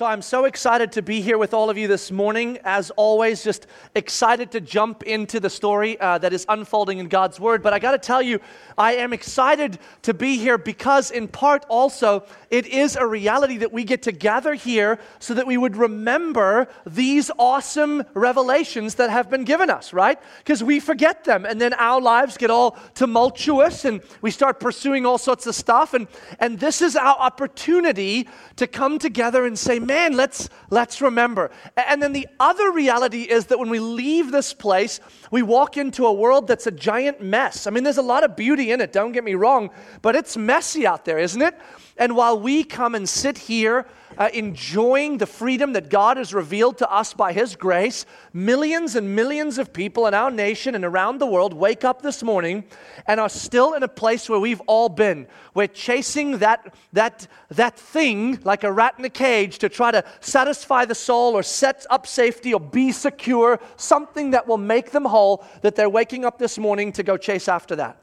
So I'm so excited to be here with all of you this morning. As always, just excited to jump into the story uh, that is unfolding in God's Word. But I got to tell you, I am excited to be here because, in part, also, it is a reality that we get to gather here so that we would remember these awesome revelations that have been given us, right? Because we forget them, and then our lives get all tumultuous, and we start pursuing all sorts of stuff. And, and this is our opportunity to come together and say, man, let's, let's remember. And then the other reality is that when we leave this place, we walk into a world that's a giant mess. I mean, there's a lot of beauty in it, don't get me wrong, but it's messy out there, isn't it? And while we come and sit here uh, enjoying the freedom that God has revealed to us by His grace, millions and millions of people in our nation and around the world wake up this morning and are still in a place where we've all been. We're chasing that, that, that thing like a rat in a cage to try to satisfy the soul or set up safety or be secure, something that will make them whole, that they're waking up this morning to go chase after that.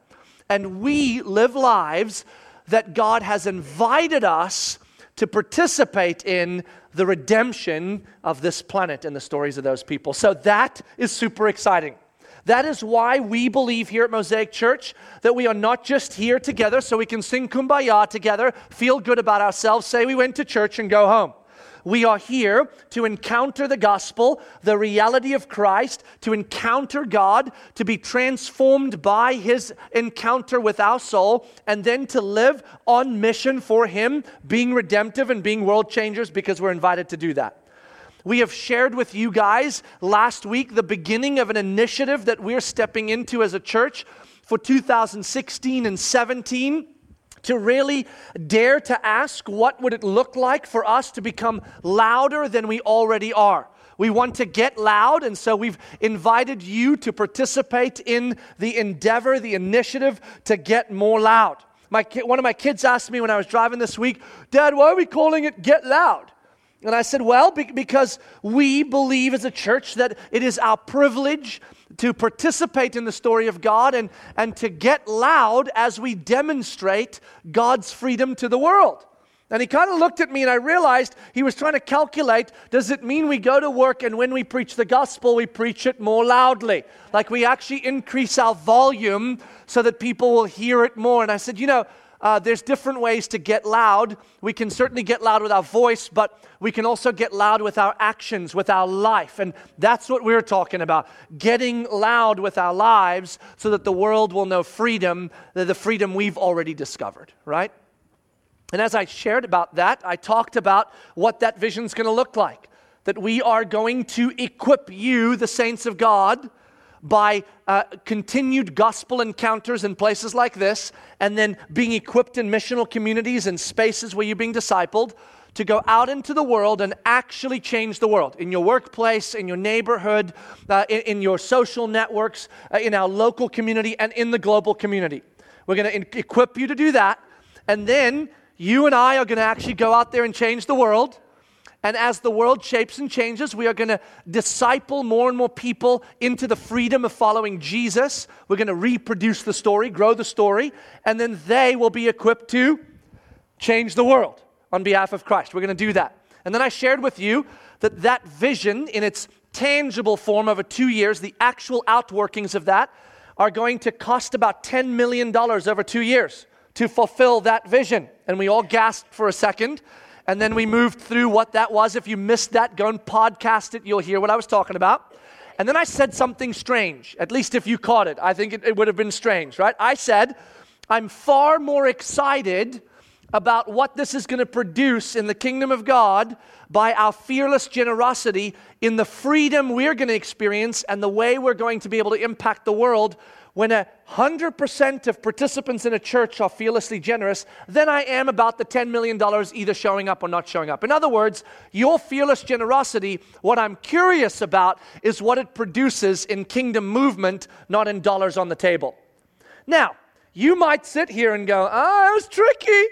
And we live lives that God has invited us to participate in the redemption of this planet and the stories of those people. So that is super exciting. That is why we believe here at Mosaic Church that we are not just here together so we can sing kumbaya together, feel good about ourselves, say we went to church, and go home. We are here to encounter the gospel, the reality of Christ, to encounter God, to be transformed by his encounter with our soul, and then to live on mission for him, being redemptive and being world changers because we're invited to do that. We have shared with you guys last week the beginning of an initiative that we're stepping into as a church for 2016 and 17 to really dare to ask what would it look like for us to become louder than we already are. We want to get loud, and so we've invited you to participate in the endeavor, the initiative to get more loud. My, one of my kids asked me when I was driving this week, Dad, why are we calling it Get Loud? And I said, Well, because we believe as a church that it is our privilege to participate in the story of God and, and to get loud as we demonstrate God's freedom to the world. And he kind of looked at me and I realized he was trying to calculate does it mean we go to work and when we preach the gospel, we preach it more loudly? Like we actually increase our volume so that people will hear it more. And I said, you know, uh, there's different ways to get loud. We can certainly get loud with our voice, but we can also get loud with our actions, with our life. And that's what we're talking about getting loud with our lives so that the world will know freedom, the freedom we've already discovered, right? And as I shared about that, I talked about what that vision's going to look like. That we are going to equip you, the saints of God, by uh, continued gospel encounters in places like this, and then being equipped in missional communities and spaces where you're being discipled to go out into the world and actually change the world in your workplace, in your neighborhood, uh, in, in, your social networks, uh, in our local community, and in the global community. We're going to equip you to do that, and then you and I are going to actually go out there and change the world. And as the world shapes and changes, we are going to disciple more and more people into the freedom of following Jesus. We're going to reproduce the story, grow the story, and then they will be equipped to change the world on behalf of Christ. We're going to do that. And then I shared with you that that vision in its tangible form over two years, the actual outworkings of that, are going to cost about $10 million over two years to fulfill that vision. And we all gasped for a second and then we moved through what that was. If you missed that, go and podcast it. You'll hear what I was talking about. And then I said something strange, at least if you caught it. I think it, it would have been strange, right? I said, I'm far more excited about what this is going to produce in the kingdom of God by our fearless generosity in the freedom we're going to experience and the way we're going to be able to impact the world when a 100% of participants in a church are fearlessly generous than I am about the $10 million either showing up or not showing up. In other words, your fearless generosity, what I'm curious about is what it produces in kingdom movement, not in dollars on the table. Now, you might sit here and go, oh, it was tricky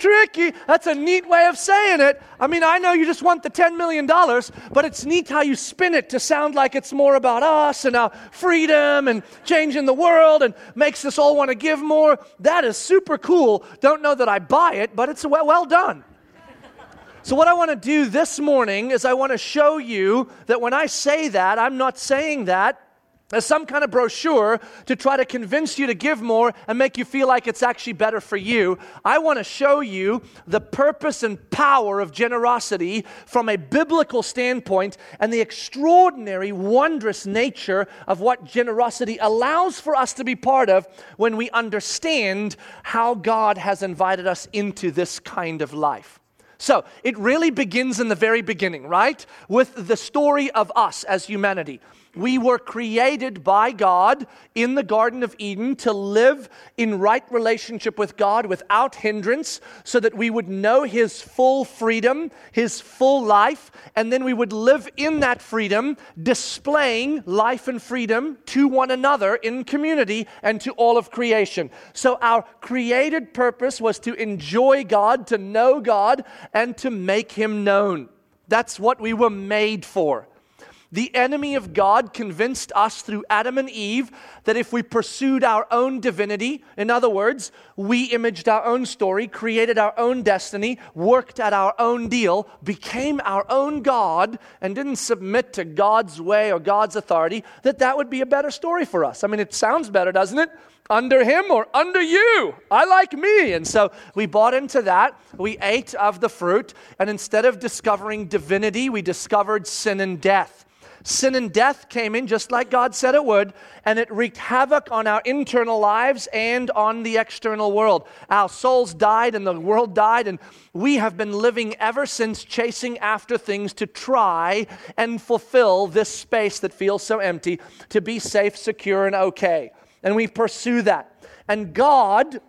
tricky. That's a neat way of saying it. I mean, I know you just want the $10 million, but it's neat how you spin it to sound like it's more about us and our freedom and changing the world and makes us all want to give more. That is super cool. Don't know that I buy it, but it's well, well done. So, what I want to do this morning is I want to show you that when I say that, I'm not saying that as some kind of brochure to try to convince you to give more and make you feel like it's actually better for you. I want to show you the purpose and power of generosity from a biblical standpoint and the extraordinary, wondrous nature of what generosity allows for us to be part of when we understand how God has invited us into this kind of life. So it really begins in the very beginning, right? With the story of us as humanity. We were created by God in the Garden of Eden to live in right relationship with God without hindrance, so that we would know His full freedom, His full life, and then we would live in that freedom, displaying life and freedom to one another in community and to all of creation. So, our created purpose was to enjoy God, to know God, and to make Him known. That's what we were made for. The enemy of God convinced us through Adam and Eve that if we pursued our own divinity, in other words, we imaged our own story, created our own destiny, worked at our own deal, became our own God, and didn't submit to God's way or God's authority, that that would be a better story for us. I mean, it sounds better, doesn't it? under him or under you. I like me. And so we bought into that. We ate of the fruit. And instead of discovering divinity, we discovered sin and death. Sin and death came in just like God said it would, and it wreaked havoc on our internal lives and on the external world. Our souls died and the world died, and we have been living ever since chasing after things to try and fulfill this space that feels so empty to be safe, secure, and okay. And we pursue that. And God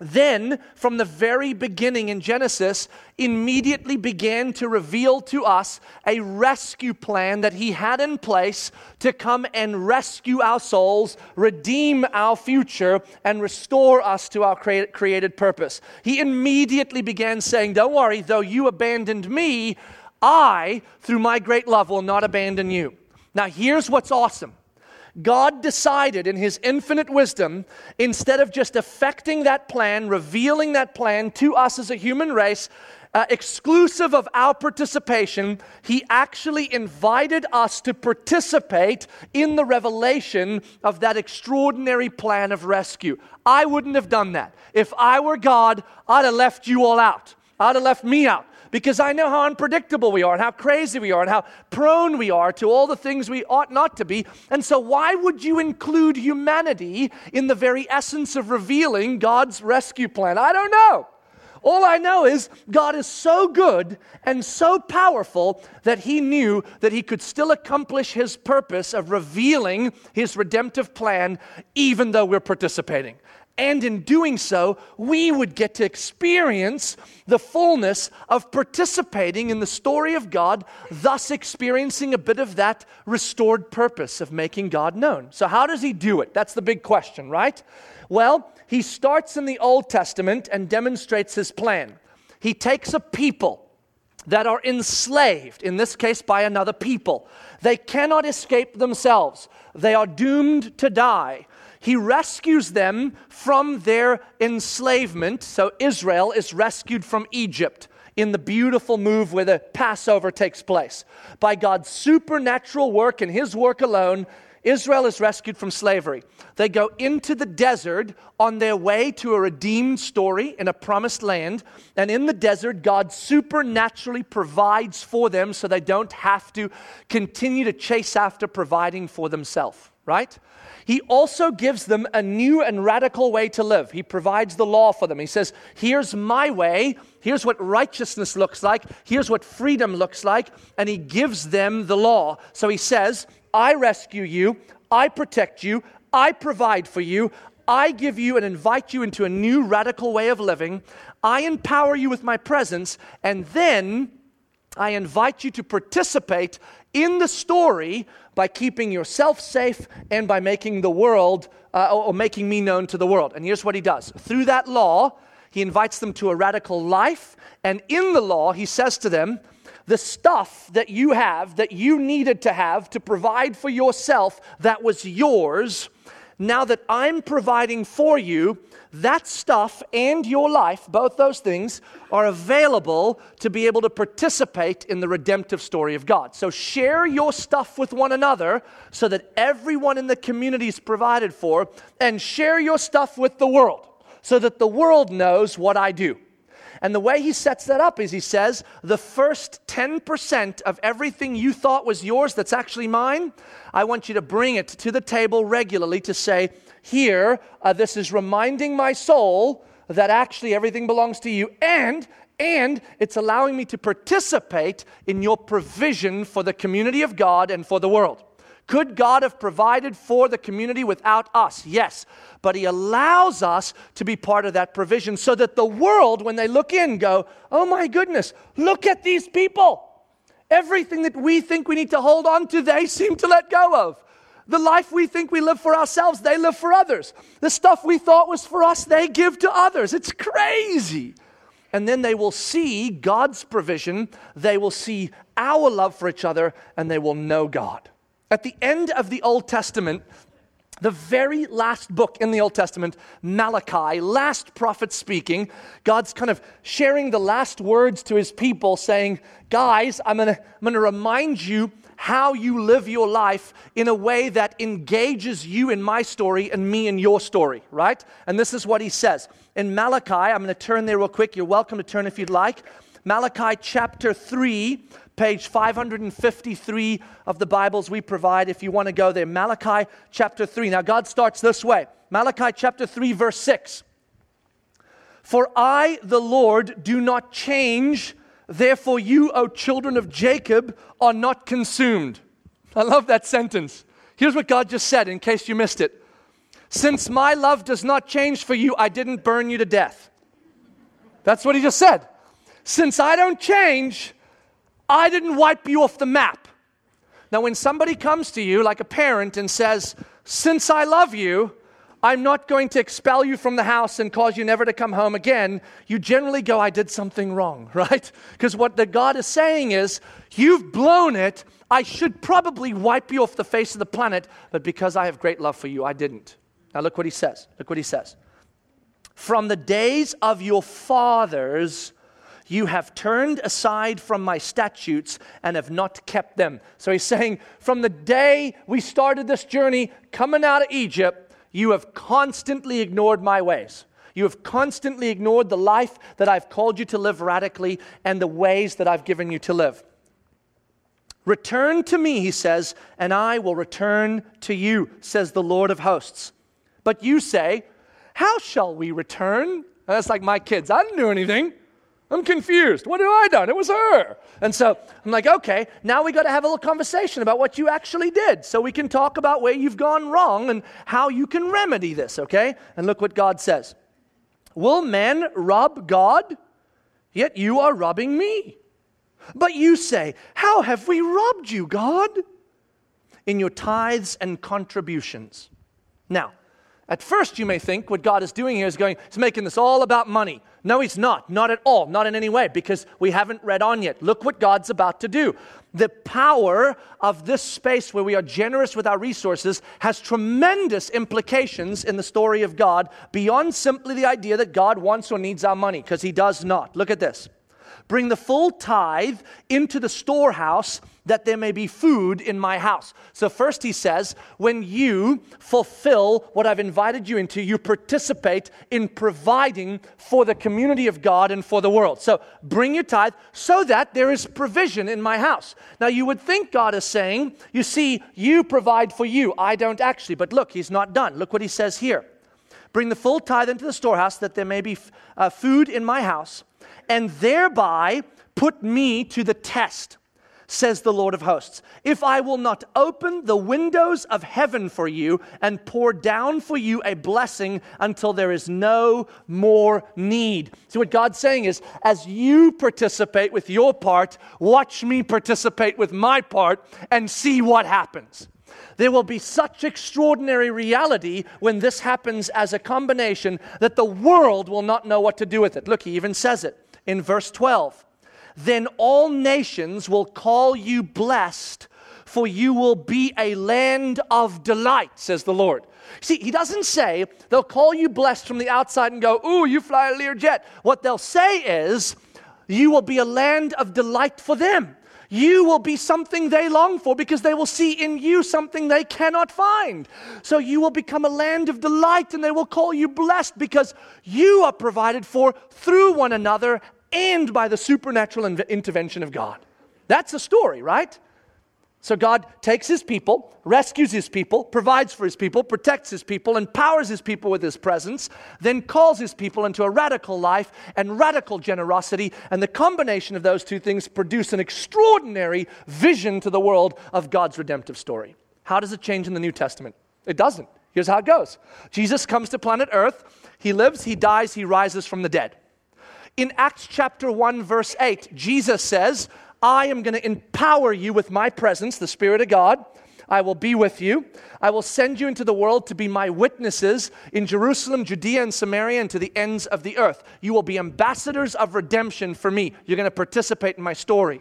then, from the very beginning in Genesis, immediately began to reveal to us a rescue plan that He had in place to come and rescue our souls, redeem our future, and restore us to our created purpose. He immediately began saying, Don't worry, though you abandoned me, I, through my great love, will not abandon you. Now, here's what's awesome God decided in his infinite wisdom, instead of just effecting that plan, revealing that plan to us as a human race, uh, exclusive of our participation, he actually invited us to participate in the revelation of that extraordinary plan of rescue. I wouldn't have done that. If I were God, I'd have left you all out. I'd have left me out because I know how unpredictable we are and how crazy we are and how prone we are to all the things we ought not to be. And so, why would you include humanity in the very essence of revealing God's rescue plan? I don't know. All I know is God is so good and so powerful that He knew that He could still accomplish His purpose of revealing His redemptive plan, even though we're participating. And in doing so, we would get to experience the fullness of participating in the story of God, thus experiencing a bit of that restored purpose of making God known. So, how does he do it? That's the big question, right? Well, he starts in the Old Testament and demonstrates his plan. He takes a people that are enslaved, in this case by another people. They cannot escape themselves, they are doomed to die. He rescues them from their enslavement. So Israel is rescued from Egypt in the beautiful move where the Passover takes place. By God's supernatural work and His work alone, Israel is rescued from slavery. They go into the desert on their way to a redeemed story in a promised land. And in the desert, God supernaturally provides for them so they don't have to continue to chase after providing for themselves, right? He also gives them a new and radical way to live. He provides the law for them. He says, Here's my way. Here's what righteousness looks like. Here's what freedom looks like. And he gives them the law. So he says, I rescue you. I protect you. I provide for you. I give you and invite you into a new radical way of living. I empower you with my presence. And then I invite you to participate in the story by keeping yourself safe and by making the world uh, or making me known to the world. And here's what he does through that law, he invites them to a radical life. And in the law, he says to them, the stuff that you have, that you needed to have to provide for yourself, that was yours, now that I'm providing for you, that stuff and your life, both those things, are available to be able to participate in the redemptive story of God. So share your stuff with one another so that everyone in the community is provided for, and share your stuff with the world so that the world knows what I do. And the way he sets that up is he says, the first 10% of everything you thought was yours that's actually mine, I want you to bring it to the table regularly to say, here, uh, this is reminding my soul that actually everything belongs to you, and and it's allowing me to participate in your provision for the community of God and for the world. Could God have provided for the community without us? Yes. But He allows us to be part of that provision so that the world, when they look in, go, oh my goodness, look at these people. Everything that we think we need to hold on to, they seem to let go of. The life we think we live for ourselves, they live for others. The stuff we thought was for us, they give to others. It's crazy. And then they will see God's provision, they will see our love for each other, and they will know God. At the end of the Old Testament, the very last book in the Old Testament, Malachi, last prophet speaking, God's kind of sharing the last words to his people, saying, Guys, I'm I'm gonna remind you how you live your life in a way that engages you in my story and me in your story, right? And this is what he says. In Malachi, I'm going to turn there real quick. You're welcome to turn if you'd like. Malachi chapter 3, page 553 of the Bibles we provide if you want to go there. Malachi chapter 3. Now, God starts this way Malachi chapter 3, verse 6. For I, the Lord, do not change Therefore, you, O children of Jacob, are not consumed. I love that sentence. Here's what God just said, in case you missed it. Since my love does not change for you, I didn't burn you to death. That's what he just said. Since I don't change, I didn't wipe you off the map. Now, when somebody comes to you, like a parent, and says, Since I love you, I'm not going to expel you from the house and cause you never to come home again, you generally go, I did something wrong, right? Because what the God is saying is, you've blown it. I should probably wipe you off the face of the planet, but because I have great love for you, I didn't. Now look what he says. Look what he says. From the days of your fathers, you have turned aside from my statutes and have not kept them. So he's saying, from the day we started this journey coming out of Egypt, you have constantly ignored my ways. You have constantly ignored the life that I've called you to live radically and the ways that I've given you to live. Return to me, he says, and I will return to you, says the Lord of hosts. But you say, How shall we return? That's like my kids. I didn't do anything. I'm confused. What have I done? It was her. And so I'm like, okay, now we got to have a little conversation about what you actually did so we can talk about where you've gone wrong and how you can remedy this, okay? And look what God says Will men rob God? Yet you are robbing me. But you say, How have we robbed you, God? In your tithes and contributions. Now, at first, you may think what God is doing here is going, He's making this all about money. No, he's not. Not at all. Not in any way, because we haven't read on yet. Look what God's about to do. The power of this space where we are generous with our resources has tremendous implications in the story of God beyond simply the idea that God wants or needs our money, because he does not. Look at this. Bring the full tithe into the storehouse that there may be food in my house. So, first he says, when you fulfill what I've invited you into, you participate in providing for the community of God and for the world. So, bring your tithe so that there is provision in my house. Now, you would think God is saying, you see, you provide for you. I don't actually. But look, he's not done. Look what he says here. Bring the full tithe into the storehouse that there may be uh, food in my house and thereby put me to the test, says the Lord of hosts. If I will not open the windows of heaven for you and pour down for you a blessing until there is no more need. So, what God's saying is, as you participate with your part, watch me participate with my part and see what happens. There will be such extraordinary reality when this happens as a combination that the world will not know what to do with it. Look, he even says it in verse 12. Then all nations will call you blessed, for you will be a land of delight, says the Lord. See, he doesn't say they'll call you blessed from the outside and go, Ooh, you fly a Learjet. What they'll say is, You will be a land of delight for them. You will be something they long for because they will see in you something they cannot find. So you will become a land of delight and they will call you blessed because you are provided for through one another and by the supernatural intervention of God. That's the story, right? So God takes his people, rescues his people, provides for his people, protects his people, empowers his people with his presence, then calls his people into a radical life and radical generosity. And the combination of those two things produce an extraordinary vision to the world of God's redemptive story. How does it change in the New Testament? It doesn't. Here's how it goes Jesus comes to planet Earth, he lives, he dies, he rises from the dead. In Acts chapter 1, verse 8, Jesus says, I am going to empower you with my presence, the Spirit of God. I will be with you. I will send you into the world to be my witnesses in Jerusalem, Judea, and Samaria, and to the ends of the earth. You will be ambassadors of redemption for me. You're going to participate in my story.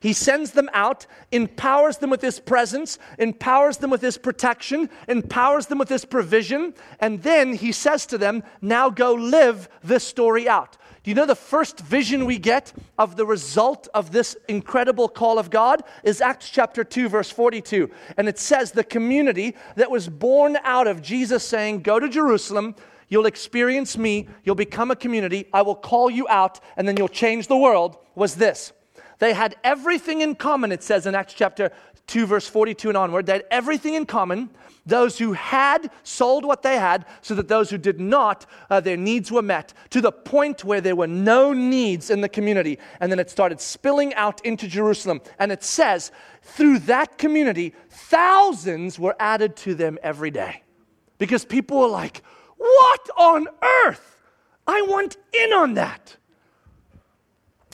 He sends them out, empowers them with His presence, empowers them with His protection, empowers them with His provision, and then He says to them, Now go live this story out. Do you know the first vision we get of the result of this incredible call of God is Acts chapter 2, verse 42. And it says, The community that was born out of Jesus saying, Go to Jerusalem, you'll experience me, you'll become a community, I will call you out, and then you'll change the world, was this. They had everything in common, it says in Acts chapter 2, verse 42 and onward. They had everything in common. Those who had sold what they had, so that those who did not, uh, their needs were met, to the point where there were no needs in the community. And then it started spilling out into Jerusalem. And it says, through that community, thousands were added to them every day. Because people were like, what on earth? I want in on that.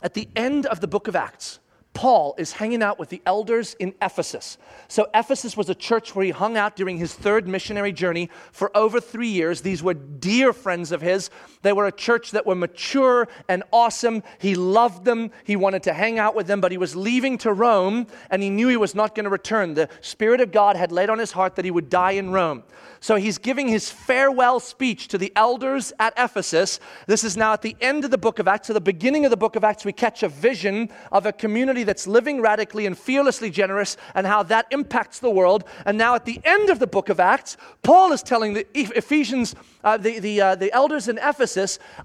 At the end of the book of Acts, Paul is hanging out with the elders in Ephesus. So, Ephesus was a church where he hung out during his third missionary journey for over three years. These were dear friends of his. They were a church that were mature and awesome. He loved them. He wanted to hang out with them, but he was leaving to Rome and he knew he was not going to return. The Spirit of God had laid on his heart that he would die in Rome. So, he's giving his farewell speech to the elders at Ephesus. This is now at the end of the book of Acts. At the beginning of the book of Acts, we catch a vision of a community that's living radically and fearlessly generous and how that impacts the world. And now at the end of the book of Acts, Paul is telling the Ephesians, uh, the, the, uh, the elders in Ephesus,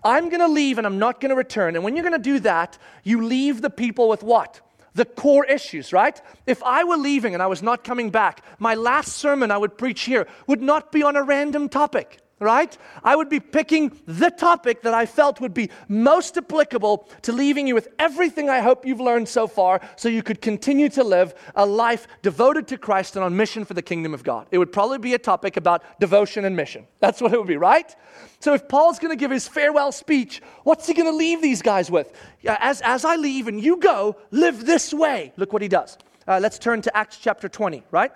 I'm going to leave and I'm not going to return. And when you're going to do that, you leave the people with what? the core issues, right? If I were leaving and I was not coming back, my last sermon I would preach here would not be on a random topic right? I would be picking the topic that I felt would be most applicable to leaving you with everything I hope you've learned so far so you could continue to live a life devoted to Christ and on mission for the kingdom of God. It would probably be a topic about devotion and mission. That's what it would be, right? So if Paul's going to give his farewell speech, what's he going to leave these guys with? As, as I leave and you go, live this way. Look what he does. Uh, let's turn to Acts chapter 20, right?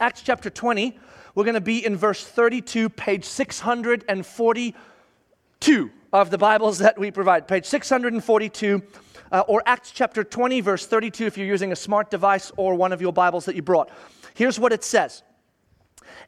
Acts chapter 20 we're going to be in verse 32, page 642 of the Bibles that we provide. Page 642, uh, or Acts chapter 20, verse 32, if you're using a smart device or one of your Bibles that you brought. Here's what it says.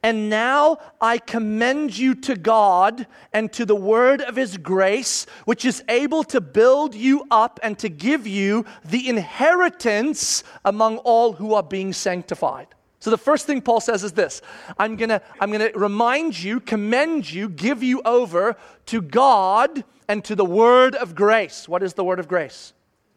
And now I commend you to God and to the word of his grace, which is able to build you up and to give you the inheritance among all who are being sanctified. So the first thing Paul says is this I'm going to I'm going to remind you, commend you, give you over to God and to the word of grace. What is the word of grace?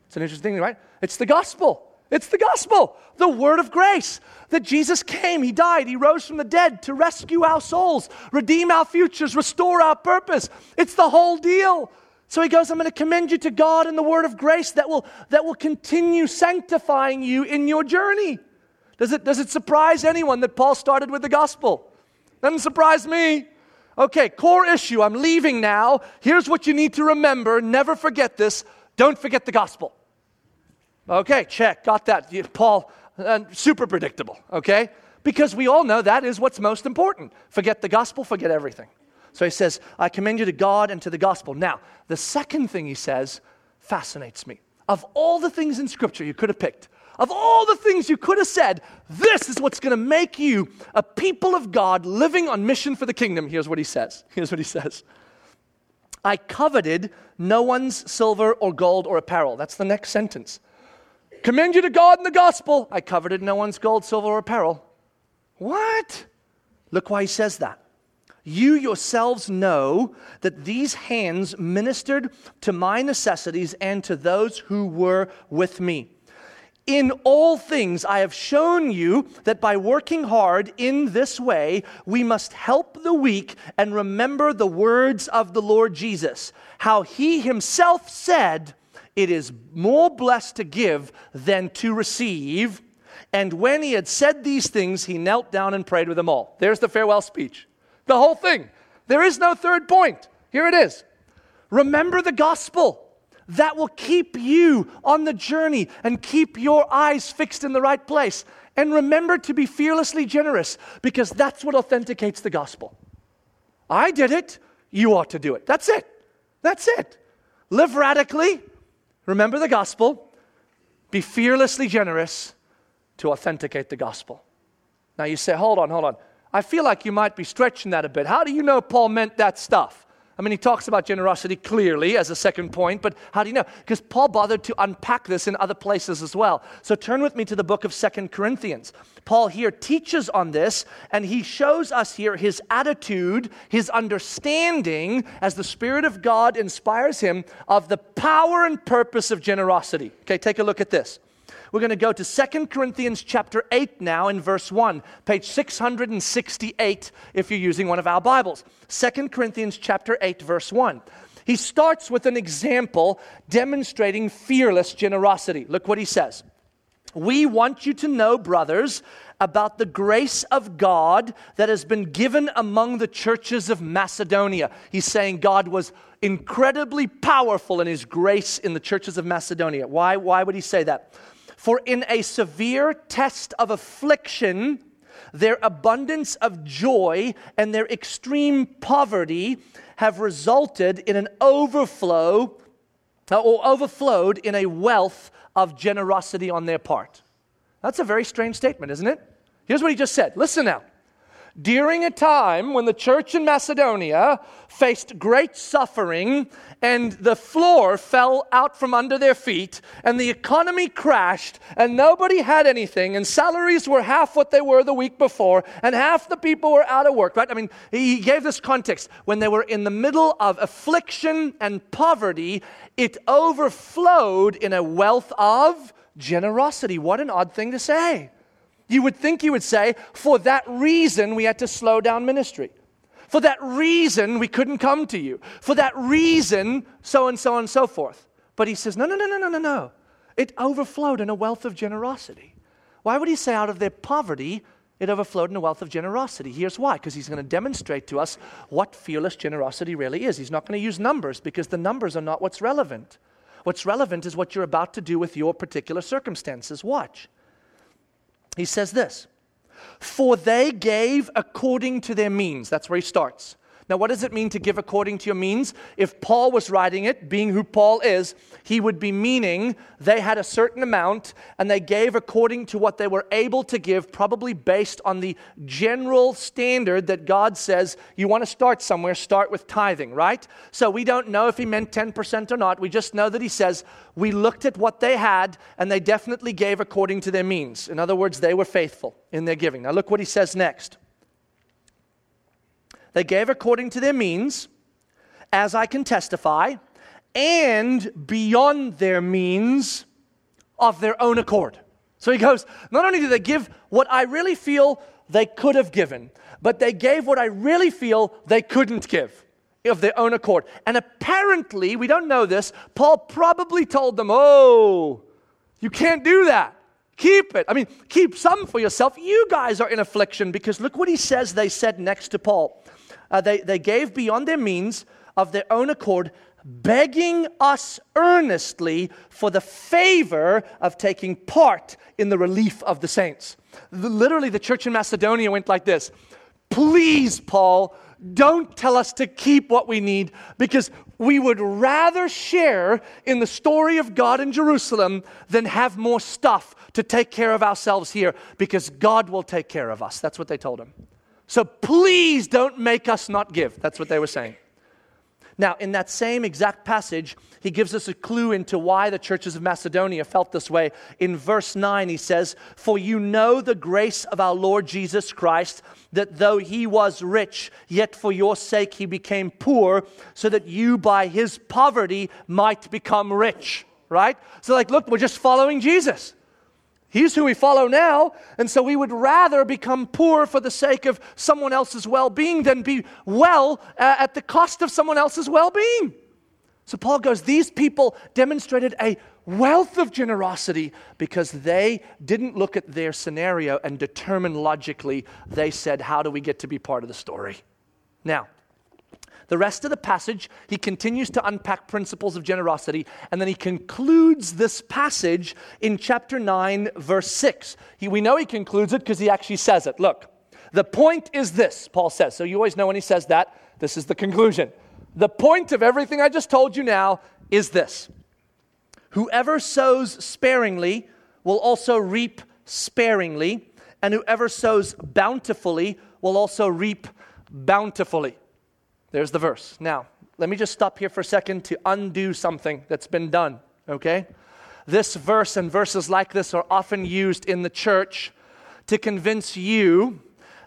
It's an interesting thing, right? It's the gospel. It's the gospel, the word of grace. That Jesus came, He died, He rose from the dead to rescue our souls, redeem our futures, restore our purpose. It's the whole deal. So he goes, I'm going to commend you to God and the word of grace that will, that will continue sanctifying you in your journey. Does it, does it surprise anyone that Paul started with the gospel? Doesn't surprise me. Okay, core issue. I'm leaving now. Here's what you need to remember. Never forget this. Don't forget the gospel. Okay, check. Got that. Paul, uh, super predictable. Okay? Because we all know that is what's most important. Forget the gospel, forget everything. So he says, I commend you to God and to the gospel. Now, the second thing he says fascinates me. Of all the things in Scripture you could have picked, of all the things you could have said, this is what's going to make you a people of God living on mission for the kingdom. Here's what he says. Here's what he says. I coveted no one's silver or gold or apparel. That's the next sentence. Commend you to God and the gospel. I coveted no one's gold, silver, or apparel. What? Look why he says that. You yourselves know that these hands ministered to my necessities and to those who were with me. In all things, I have shown you that by working hard in this way, we must help the weak and remember the words of the Lord Jesus, how he himself said, It is more blessed to give than to receive. And when he had said these things, he knelt down and prayed with them all. There's the farewell speech. The whole thing. There is no third point. Here it is. Remember the gospel that will keep you on the journey and keep your eyes fixed in the right place. And remember to be fearlessly generous because that's what authenticates the gospel. I did it, you ought to do it. That's it. That's it. Live radically, remember the gospel, be fearlessly generous to authenticate the gospel. Now you say, hold on, hold on. I feel like you might be stretching that a bit. How do you know Paul meant that stuff? I mean, he talks about generosity clearly as a second point, but how do you know? Because Paul bothered to unpack this in other places as well. So turn with me to the book of Second Corinthians. Paul here teaches on this, and he shows us here his attitude, his understanding, as the Spirit of God inspires him, of the power and purpose of generosity. Okay, take a look at this. We're going to go to Second Corinthians chapter 8 now in verse 1, page 668 if you're using one of our Bibles. Second Corinthians chapter 8 verse 1. He starts with an example demonstrating fearless generosity. Look what he says. We want you to know, brothers, about the grace of God that has been given among the churches of Macedonia. He's saying God was incredibly powerful in his grace in the churches of Macedonia. Why, why would he say that? For in a severe test of affliction, their abundance of joy and their extreme poverty have resulted in an overflow uh, or overflowed in a wealth of generosity on their part. That's a very strange statement, isn't it? Here's what he just said. Listen now during a time when the church in Macedonia faced great suffering and the floor fell out from under their feet and the economy crashed and nobody had anything and salaries were half what they were the week before and half the people were out of work, right? I mean, he gave this context. When they were in the middle of affliction and poverty, it overflowed in a wealth of generosity. What an odd thing to say. You would think he would say, for that reason, we had to slow down ministry. For that reason, we couldn't come to you. For that reason, so and so and so forth. But he says, no, no, no, no, no, no, no. It overflowed in a wealth of generosity. Why would he say out of their poverty, it overflowed in a wealth of generosity? Here's why because he's going to demonstrate to us what fearless generosity really is. He's not going to use numbers because the numbers are not what's relevant. What's relevant is what you're about to do with your particular circumstances. Watch. He says this For they gave according to their means. That's where he starts. Now, what does it mean to give according to your means? If Paul was writing it, being who Paul is, he would be meaning they had a certain amount and they gave according to what they were able to give, probably based on the general standard that God says you want to start somewhere, start with tithing, right? So we don't know if he meant 10% or not. We just know that he says we looked at what they had and they definitely gave according to their means. In other words, they were faithful in their giving. Now, look what he says next. They gave according to their means, as I can testify, and beyond their means of their own accord. So he goes, not only did they give what I really feel they could have given, but they gave what I really feel they couldn't give of their own accord. And apparently, we don't know this, Paul probably told them, Oh, you can't do that. Keep it. I mean, keep some for yourself. You guys are in affliction because look what he says they said next to Paul uh, they, they gave beyond their means of their own accord, begging us earnestly for the favor of taking part in the relief of the saints. Literally, the church in Macedonia went like this Please, Paul, don't tell us to keep what we need because we would rather share in the story of God in Jerusalem than have more stuff to take care of ourselves here because God will take care of us. That's what they told him. So please don't make us not give. That's what they were saying. Now, in that same exact passage, he gives us a clue into why the churches of Macedonia felt this way. In verse 9, he says, For you know the grace of our Lord Jesus Christ, that though he was rich, yet for your sake he became poor, so that you by his poverty might become rich. Right? So, like, look, we're just following Jesus. He's who we follow now, and so we would rather become poor for the sake of someone else's well being than be well uh, at the cost of someone else's well being. So Paul goes, These people demonstrated a wealth of generosity because they didn't look at their scenario and determine logically. They said, How do we get to be part of the story? Now, the rest of the passage, he continues to unpack principles of generosity, and then he concludes this passage in chapter 9, verse 6. He, we know he concludes it because he actually says it. Look, the point is this, Paul says. So you always know when he says that, this is the conclusion. The point of everything I just told you now is this Whoever sows sparingly will also reap sparingly, and whoever sows bountifully will also reap bountifully. There's the verse. Now, let me just stop here for a second to undo something that's been done, okay? This verse and verses like this are often used in the church to convince you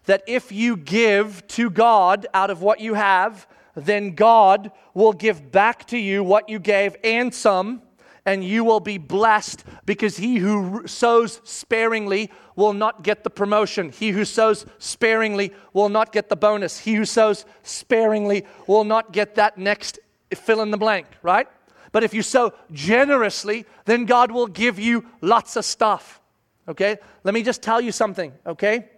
that if you give to God out of what you have, then God will give back to you what you gave and some and you will be blessed because he who sows sparingly will not get the promotion. He who sows sparingly will not get the bonus. He who sows sparingly will not get that next fill in the blank, right? But if you sow generously, then God will give you lots of stuff. Okay? Let me just tell you something, okay?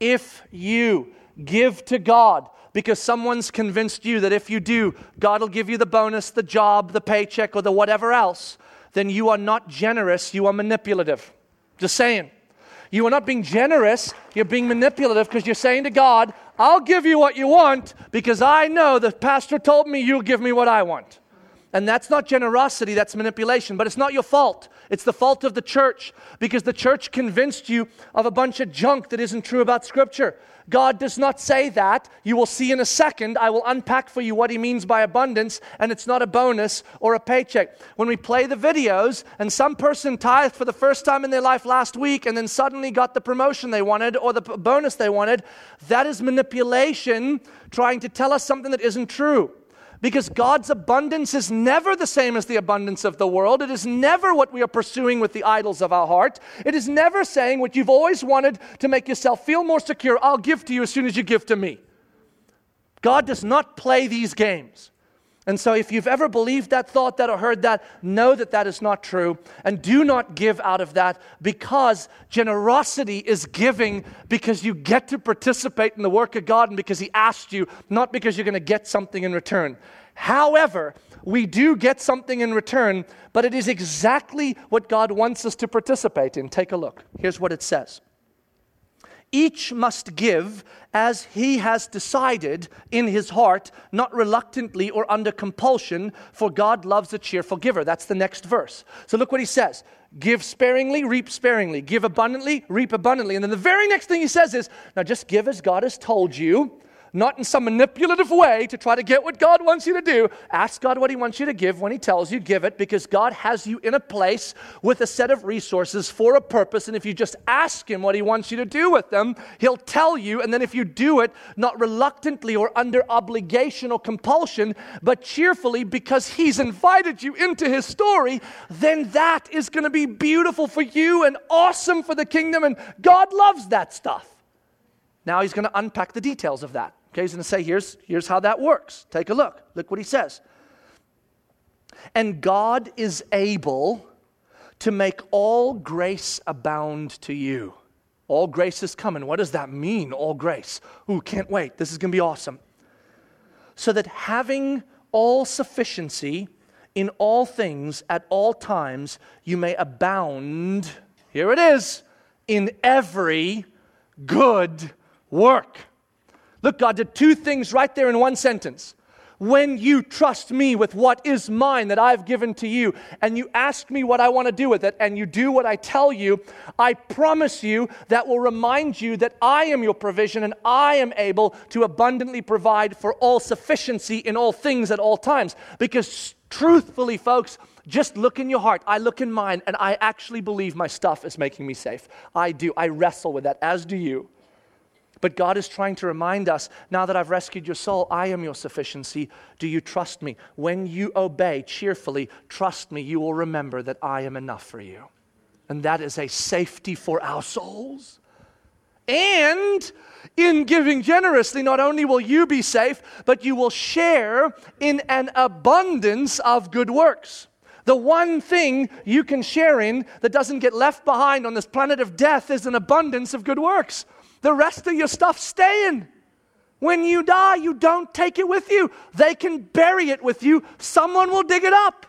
If you give to God because someone's convinced you that if you do, God will give you the bonus, the job, the paycheck, or the whatever else, then you are not generous, you are manipulative. Just saying. You are not being generous, you're being manipulative because you're saying to God, I'll give you what you want because I know the pastor told me you'll give me what I want. And that's not generosity, that's manipulation. But it's not your fault. It's the fault of the church because the church convinced you of a bunch of junk that isn't true about Scripture. God does not say that. You will see in a second. I will unpack for you what he means by abundance, and it's not a bonus or a paycheck. When we play the videos, and some person tithed for the first time in their life last week and then suddenly got the promotion they wanted or the bonus they wanted, that is manipulation trying to tell us something that isn't true. Because God's abundance is never the same as the abundance of the world. It is never what we are pursuing with the idols of our heart. It is never saying what you've always wanted to make yourself feel more secure I'll give to you as soon as you give to me. God does not play these games. And so, if you've ever believed that, thought that, or heard that, know that that is not true. And do not give out of that because generosity is giving because you get to participate in the work of God and because He asked you, not because you're going to get something in return. However, we do get something in return, but it is exactly what God wants us to participate in. Take a look. Here's what it says each must give as he has decided in his heart, not reluctantly or under compulsion, for God loves a cheerful giver. That's the next verse. So look what he says Give sparingly, reap sparingly. Give abundantly, reap abundantly. And then the very next thing he says is, Now just give as God has told you not in some manipulative way to try to get what God wants you to do. Ask God what He wants you to give. When He tells you, give it because God has you in a place with a set of resources for a purpose. And if you just ask Him what He wants you to do with them, He'll tell you. And then if you do it, not reluctantly or under obligation or compulsion, but cheerfully because He's invited you into His story, then that is going to be beautiful for you and awesome for the kingdom. And God loves that stuff. Now he's going to unpack the details of that. Okay, he's going to say, here's, here's how that works. Take a look. Look what he says. And God is able to make all grace abound to you. All grace is coming. What does that mean, all grace? Ooh, can't wait. This is going to be awesome. So that having all sufficiency in all things at all times, you may abound, here it is, in every good work. Look, God did two things right there in one sentence. when you trust me with what is mine that I've given to you, and you ask me what I want to do with it, and you do what I tell you, I promise you that will remind you that I am your provision and I am able to abundantly provide for all sufficiency in all things at all times. Because truthfully, folks, just look in your heart. I look in mine, and I actually believe my stuff is making me safe. I do. I wrestle with that, as do you. But God is trying to remind us now that I've rescued your soul, I am your sufficiency. Do you trust me? When you obey cheerfully, trust me, you will remember that I am enough for you. And that is a safety for our souls. And in giving generously, not only will you be safe, but you will share in an abundance of good works. The one thing you can share in that doesn't get left behind on this planet of death is an abundance of good works. The rest of your stuff staying. When you die, you don't take it with you. They can bury it with you. Someone will dig it up.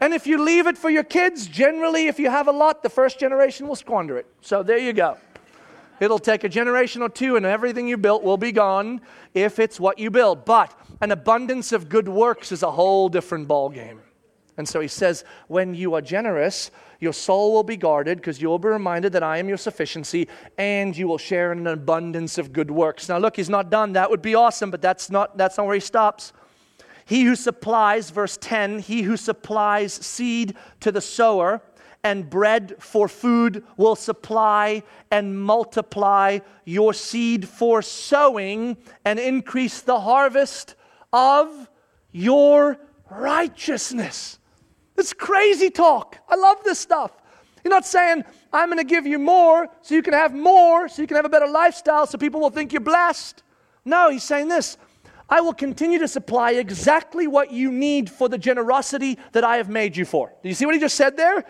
And if you leave it for your kids, generally, if you have a lot, the first generation will squander it. So there you go. It'll take a generation or two, and everything you built will be gone if it's what you build. But an abundance of good works is a whole different ballgame. And so he says, when you are generous, your soul will be guarded because you will be reminded that I am your sufficiency and you will share in an abundance of good works. Now, look, he's not done. That would be awesome, but that's not, that's not where he stops. He who supplies, verse 10, he who supplies seed to the sower and bread for food will supply and multiply your seed for sowing and increase the harvest of your righteousness. It's crazy talk. I love this stuff. You're not saying, I'm going to give you more so you can have more, so you can have a better lifestyle, so people will think you're blessed. No, he's saying this I will continue to supply exactly what you need for the generosity that I have made you for. Do you see what he just said there?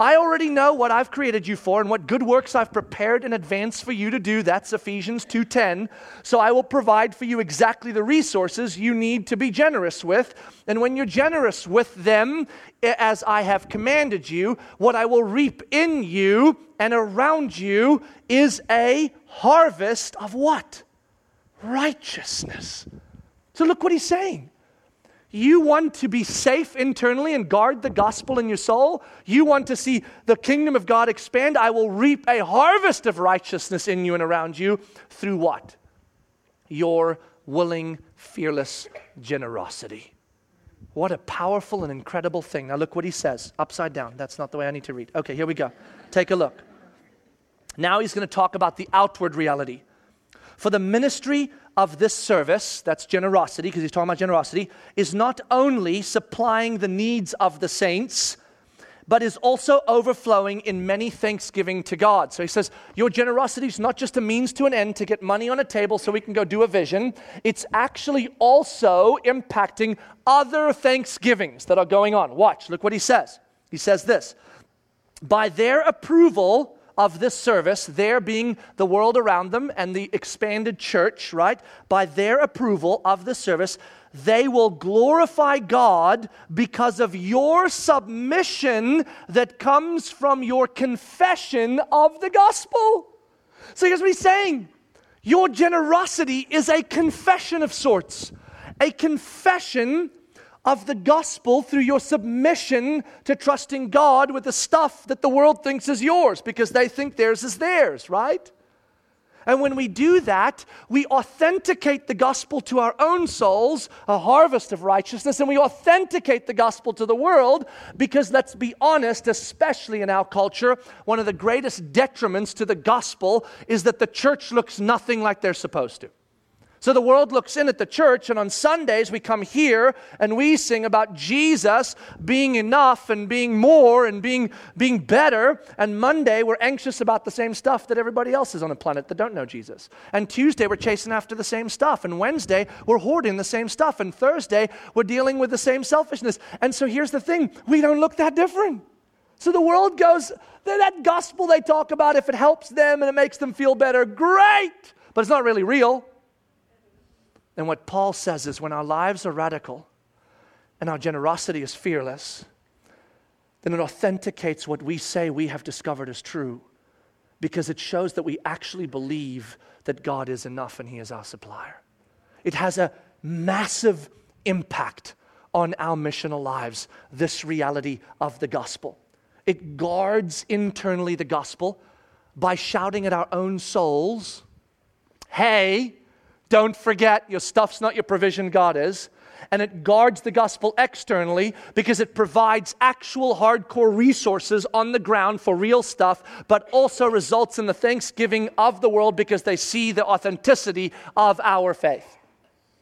I already know what I've created you for and what good works I've prepared in advance for you to do. That's Ephesians 2:10. So I will provide for you exactly the resources you need to be generous with. And when you're generous with them as I have commanded you, what I will reap in you and around you is a harvest of what? Righteousness. So look what he's saying. You want to be safe internally and guard the gospel in your soul? You want to see the kingdom of God expand? I will reap a harvest of righteousness in you and around you through what? Your willing, fearless generosity. What a powerful and incredible thing. Now, look what he says upside down. That's not the way I need to read. Okay, here we go. Take a look. Now he's going to talk about the outward reality. For the ministry of this service, that's generosity, because he's talking about generosity, is not only supplying the needs of the saints, but is also overflowing in many thanksgiving to God. So he says, Your generosity is not just a means to an end to get money on a table so we can go do a vision, it's actually also impacting other thanksgivings that are going on. Watch, look what he says. He says this By their approval, of this service, there being the world around them and the expanded church, right? By their approval of the service, they will glorify God because of your submission that comes from your confession of the gospel. So here's what he's saying your generosity is a confession of sorts, a confession of the gospel through your submission to trusting God with the stuff that the world thinks is yours because they think theirs is theirs, right? And when we do that, we authenticate the gospel to our own souls, a harvest of righteousness, and we authenticate the gospel to the world because, let's be honest, especially in our culture, one of the greatest detriments to the gospel is that the church looks nothing like they're supposed to. So the world looks in at the church, and on Sundays we come here and we sing about Jesus being enough and being more and being, being better. And Monday we're anxious about the same stuff that everybody else is on the planet that don't know Jesus. And Tuesday we're chasing after the same stuff. And Wednesday we're hoarding the same stuff. And Thursday we're dealing with the same selfishness. And so here's the thing we don't look that different. So the world goes, that gospel they talk about, if it helps them and it makes them feel better, great. But it's not really real. And what Paul says is when our lives are radical and our generosity is fearless, then it authenticates what we say we have discovered as true because it shows that we actually believe that God is enough and He is our supplier. It has a massive impact on our missional lives, this reality of the gospel. It guards internally the gospel by shouting at our own souls, hey, don't forget your stuff's not your provision, God is. And it guards the gospel externally because it provides actual hardcore resources on the ground for real stuff, but also results in the thanksgiving of the world because they see the authenticity of our faith.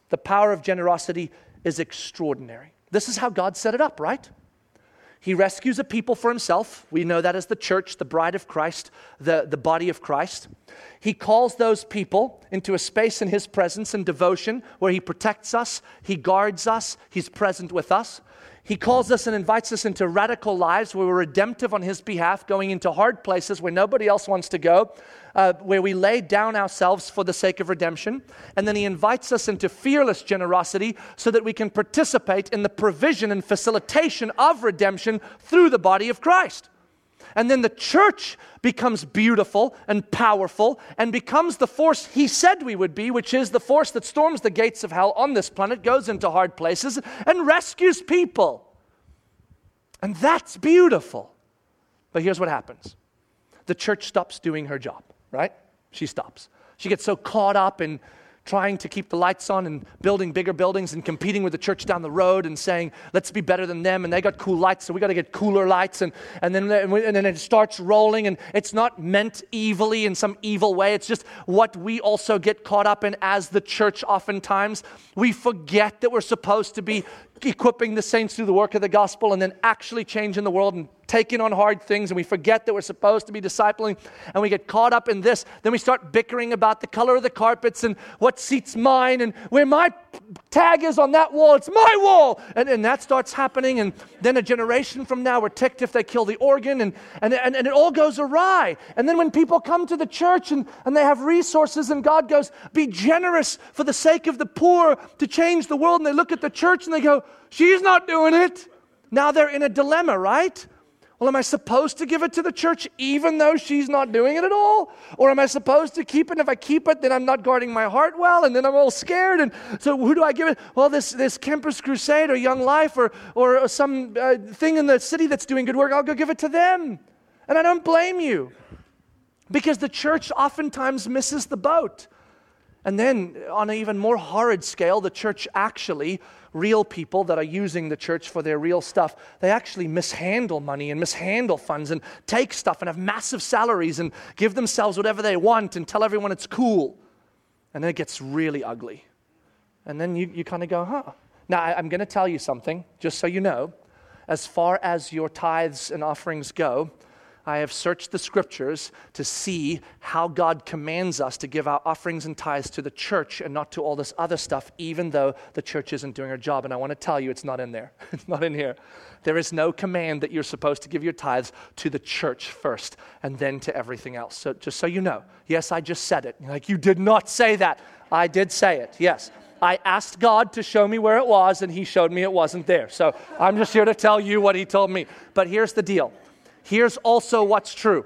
The power of generosity is extraordinary. This is how God set it up, right? He rescues a people for himself. We know that as the church, the bride of Christ, the, the body of Christ. He calls those people into a space in his presence and devotion where he protects us, he guards us, he's present with us. He calls us and invites us into radical lives where we're redemptive on His behalf, going into hard places where nobody else wants to go, uh, where we lay down ourselves for the sake of redemption. And then He invites us into fearless generosity so that we can participate in the provision and facilitation of redemption through the body of Christ. And then the church becomes beautiful and powerful and becomes the force he said we would be, which is the force that storms the gates of hell on this planet, goes into hard places, and rescues people. And that's beautiful. But here's what happens the church stops doing her job, right? She stops. She gets so caught up in trying to keep the lights on and building bigger buildings and competing with the church down the road and saying, let's be better than them. And they got cool lights, so we got to get cooler lights. And, and, then, and then it starts rolling. And it's not meant evilly in some evil way. It's just what we also get caught up in as the church oftentimes. We forget that we're supposed to be equipping the saints through the work of the gospel and then actually changing the world and taking on hard things and we forget that we're supposed to be discipling and we get caught up in this. Then we start bickering about the color of the carpets and what seat's mine and where my tag is on that wall. It's my wall. And, and that starts happening. And then a generation from now, we're ticked if they kill the organ and, and, and, and it all goes awry. And then when people come to the church and, and they have resources and God goes, be generous for the sake of the poor to change the world. And they look at the church and they go, she's not doing it. Now they're in a dilemma, right? Well, am I supposed to give it to the church even though she's not doing it at all? Or am I supposed to keep it? And if I keep it, then I'm not guarding my heart well, and then I'm all scared. And so, who do I give it? Well, this, this Campus Crusade or Young Life or, or some uh, thing in the city that's doing good work, I'll go give it to them. And I don't blame you because the church oftentimes misses the boat. And then, on an even more horrid scale, the church actually real people that are using the church for their real stuff, they actually mishandle money and mishandle funds and take stuff and have massive salaries and give themselves whatever they want and tell everyone it's cool. And then it gets really ugly. And then you, you kind of go, huh. Now, I, I'm going to tell you something, just so you know. As far as your tithes and offerings go, I have searched the scriptures to see how God commands us to give our offerings and tithes to the church and not to all this other stuff, even though the church isn't doing her job. And I want to tell you, it's not in there. it's not in here. There is no command that you're supposed to give your tithes to the church first and then to everything else. So just so you know, yes, I just said it. You're like, you did not say that. I did say it, yes. I asked God to show me where it was, and He showed me it wasn't there. So I'm just here to tell you what He told me. But here's the deal here's also what's true.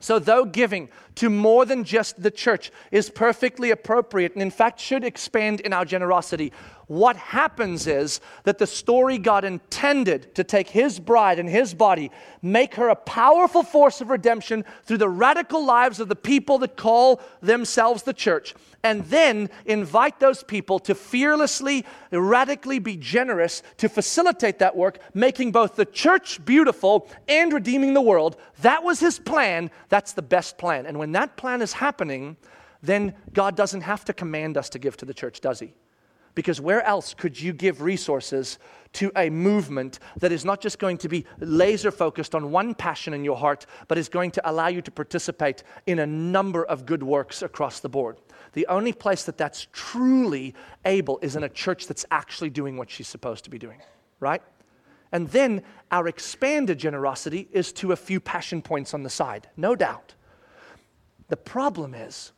So, though giving to more than just the church is perfectly appropriate and, in fact, should expand in our generosity, what happens is that the story God intended to take his bride and his body, make her a powerful force of redemption through the radical lives of the people that call themselves the church, and then invite those people to fearlessly, radically be generous to facilitate that work, making both the church beautiful and redeeming the world. That was his plan. That's the best plan. And when that plan is happening, then God doesn't have to command us to give to the church, does he? Because where else could you give resources to a movement that is not just going to be laser focused on one passion in your heart, but is going to allow you to participate in a number of good works across the board? The only place that that's truly able is in a church that's actually doing what she's supposed to be doing, right? And then our expanded generosity is to a few passion points on the side, no doubt. The problem is,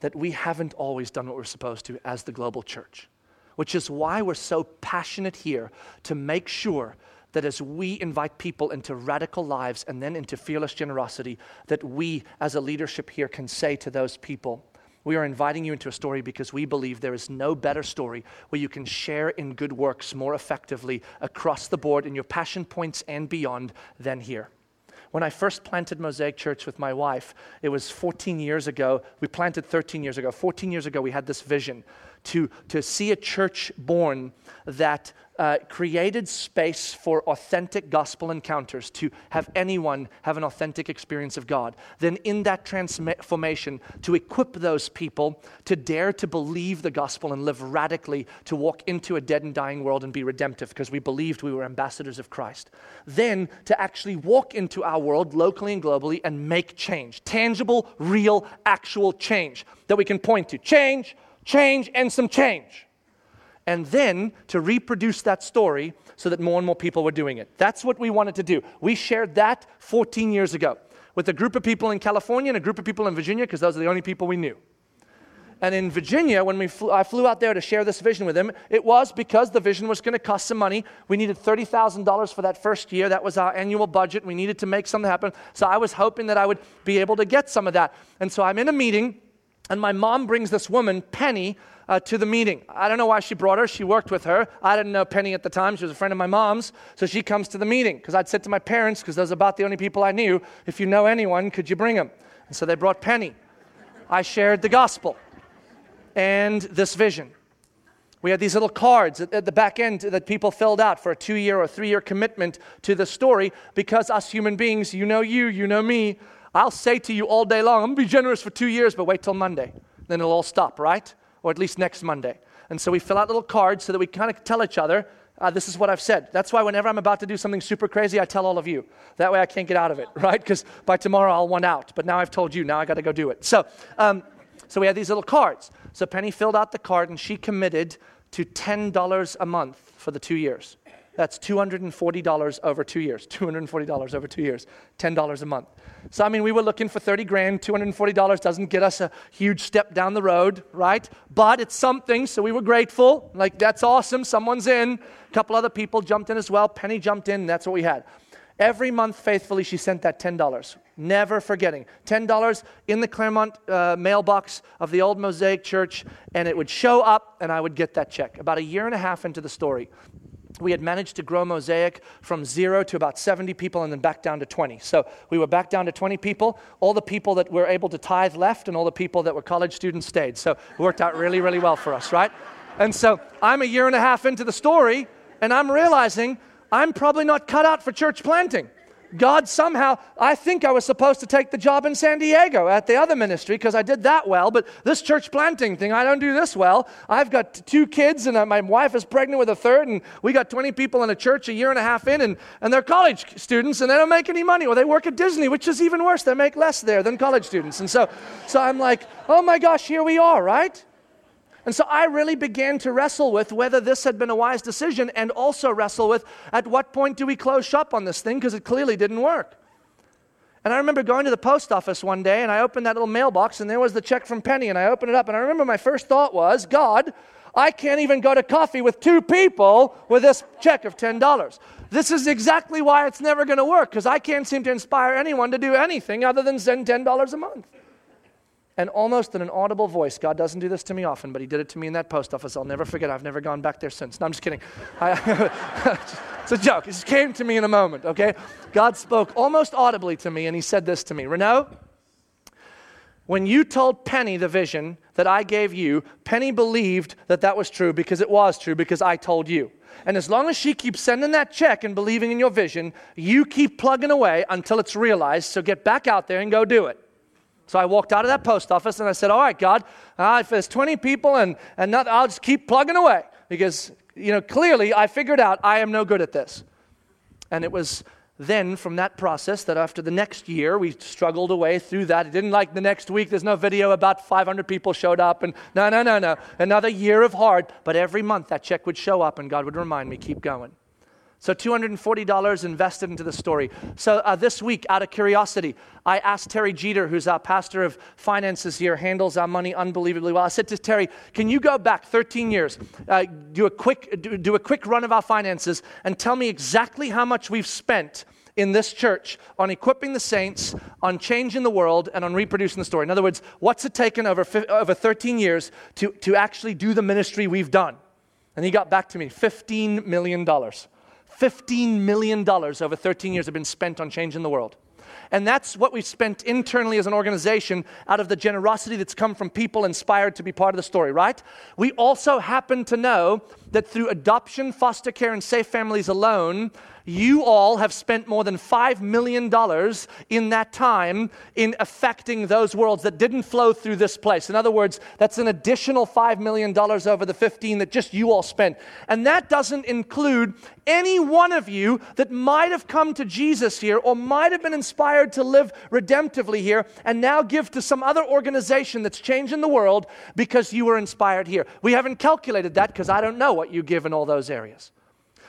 that we haven't always done what we're supposed to as the global church, which is why we're so passionate here to make sure that as we invite people into radical lives and then into fearless generosity, that we as a leadership here can say to those people, We are inviting you into a story because we believe there is no better story where you can share in good works more effectively across the board in your passion points and beyond than here. When I first planted Mosaic Church with my wife, it was 14 years ago. We planted 13 years ago. 14 years ago, we had this vision to, to see a church born that uh, created space for authentic gospel encounters, to have anyone have an authentic experience of God. Then, in that transformation, to equip those people to dare to believe the gospel and live radically, to walk into a dead and dying world and be redemptive because we believed we were ambassadors of Christ. Then, to actually walk into our world locally and globally and make change tangible, real, actual change that we can point to. Change, change, and some change and then to reproduce that story so that more and more people were doing it. That's what we wanted to do. We shared that 14 years ago with a group of people in California and a group of people in Virginia because those are the only people we knew. And in Virginia, when we I flew out there to share this vision with them, it was because the vision was going to cost some money. We needed $30,000 for that first year. That was our annual budget. We needed to make something happen. So I was hoping that I would be able to get some of that. And so I'm in a meeting, and my mom brings this woman, Penny, uh, to the meeting. I don't know why she brought her. She worked with her. I didn't know Penny at the time. She was a friend of my mom's. So she comes to the meeting because I'd said to my parents, because those are about the only people I knew, if you know anyone, could you bring them? And so they brought Penny. I shared the gospel and this vision. We had these little cards at, the back end that people filled out for a two year or three year commitment to the story because us human beings, you know you, you know me, I'll say to you all day long, I'm going to be generous for two years, but wait till Monday. Then it'll all stop, right? or at least next Monday. And so we fill out little cards so that we kind of tell each other, uh, this is what I've said. That's why whenever I'm about to do something super crazy, I tell all of you. That way I can't get out of it, right? Because by tomorrow I'll want out. But now I've told you, now I got to go do it. So, um, so we had these little cards. So Penny filled out the card and she committed to $10 a month for the two years. That's $240 over two years. $240 over two years. $10 a month. So, I mean, we were looking for 30 grand. $240 doesn't get us a huge step down the road, right? But it's something, so we were grateful. Like, that's awesome. Someone's in. A couple other people jumped in as well. Penny jumped in. that's what we had. Every month, faithfully, she sent that $10. Never forgetting. $10 in the Clermont uh, mailbox of the old Mosaic Church, and it would show up, and I would get that check. About a year and a half into the story, we had managed to grow Mosaic from zero to about 70 people and then back down to 20. So we were back down to 20 people. All the people that were able to tithe left, and all the people that were college students stayed. So it worked out really, really well for us, right? And so I'm a year and a half into the story, and I'm realizing I'm probably not cut out for church planting. God somehow, I think I was supposed to take the job in San Diego at the other ministry because I did that well, but this church planting thing, I don't do this well. I've got two kids and uh, my wife is pregnant with a third, and we got 20 people in a church a year and a half in, and, and they're college students and they don't make any money, or they work at Disney, which is even worse. They make less there than college students. And so, so I'm like, oh my gosh, here we are, right? And so I really began to wrestle with whether this had been a wise decision and also wrestle with at what point do we close shop on this thing because it clearly didn't work. And I remember going to the post office one day and I opened that little mailbox and there was the check from Penny and I opened it up and I remember my first thought was, God, I can't even go to coffee with two people with this check of $10. This is exactly why it's never going to work because I can't seem to inspire anyone to do anything other than send $10 a month. And almost in an audible voice, God doesn't do this to me often, but He did it to me in that post office. I'll never forget. I've never gone back there since. No, I'm just kidding. I, it's a joke. It just came to me in a moment, okay? God spoke almost audibly to me, and He said this to me Renault, when you told Penny the vision that I gave you, Penny believed that that was true because it was true because I told you. And as long as she keeps sending that check and believing in your vision, you keep plugging away until it's realized. So get back out there and go do it. So I walked out of that post office and I said, All right, God, uh, if there's 20 people and, and not, I'll just keep plugging away because, you know, clearly I figured out I am no good at this. And it was then from that process that after the next year we struggled away through that. It didn't like the next week, there's no video about 500 people showed up and no, no, no, no. Another year of hard. But every month that check would show up and God would remind me, keep going. So $240 invested into the story. So uh, this week, out of curiosity, I asked Terry Jeter, who's our pastor of finances here, handles our money unbelievably well. I said to Terry, "Can you go back 13 years, uh, do a quick do, do a quick run of our finances, and tell me exactly how much we've spent?" in this church on equipping the saints, on changing the world, and on reproducing the story. In other words, what's it taken over, over 13 years to, to actually do the ministry we've done? And he got back to me $15 million. $15 million over 13 years have been spent on changing the world. And that's what we've spent internally as an organization out of the generosity that's come from people inspired to be part of the story, right? We also happen to know that through adoption, foster care, and safe families alone, you all have spent more than $5 million in that time in affecting those worlds that didn't flow through this place. In other words, that's an additional $5 million over the 15 that just you all spent. And that doesn't include any one of you that might have come to Jesus here or might have been inspired to live redemptively here and now give to some other organization that's changing the world because you were inspired here. We haven't calculated that because I don't know what you give in all those areas.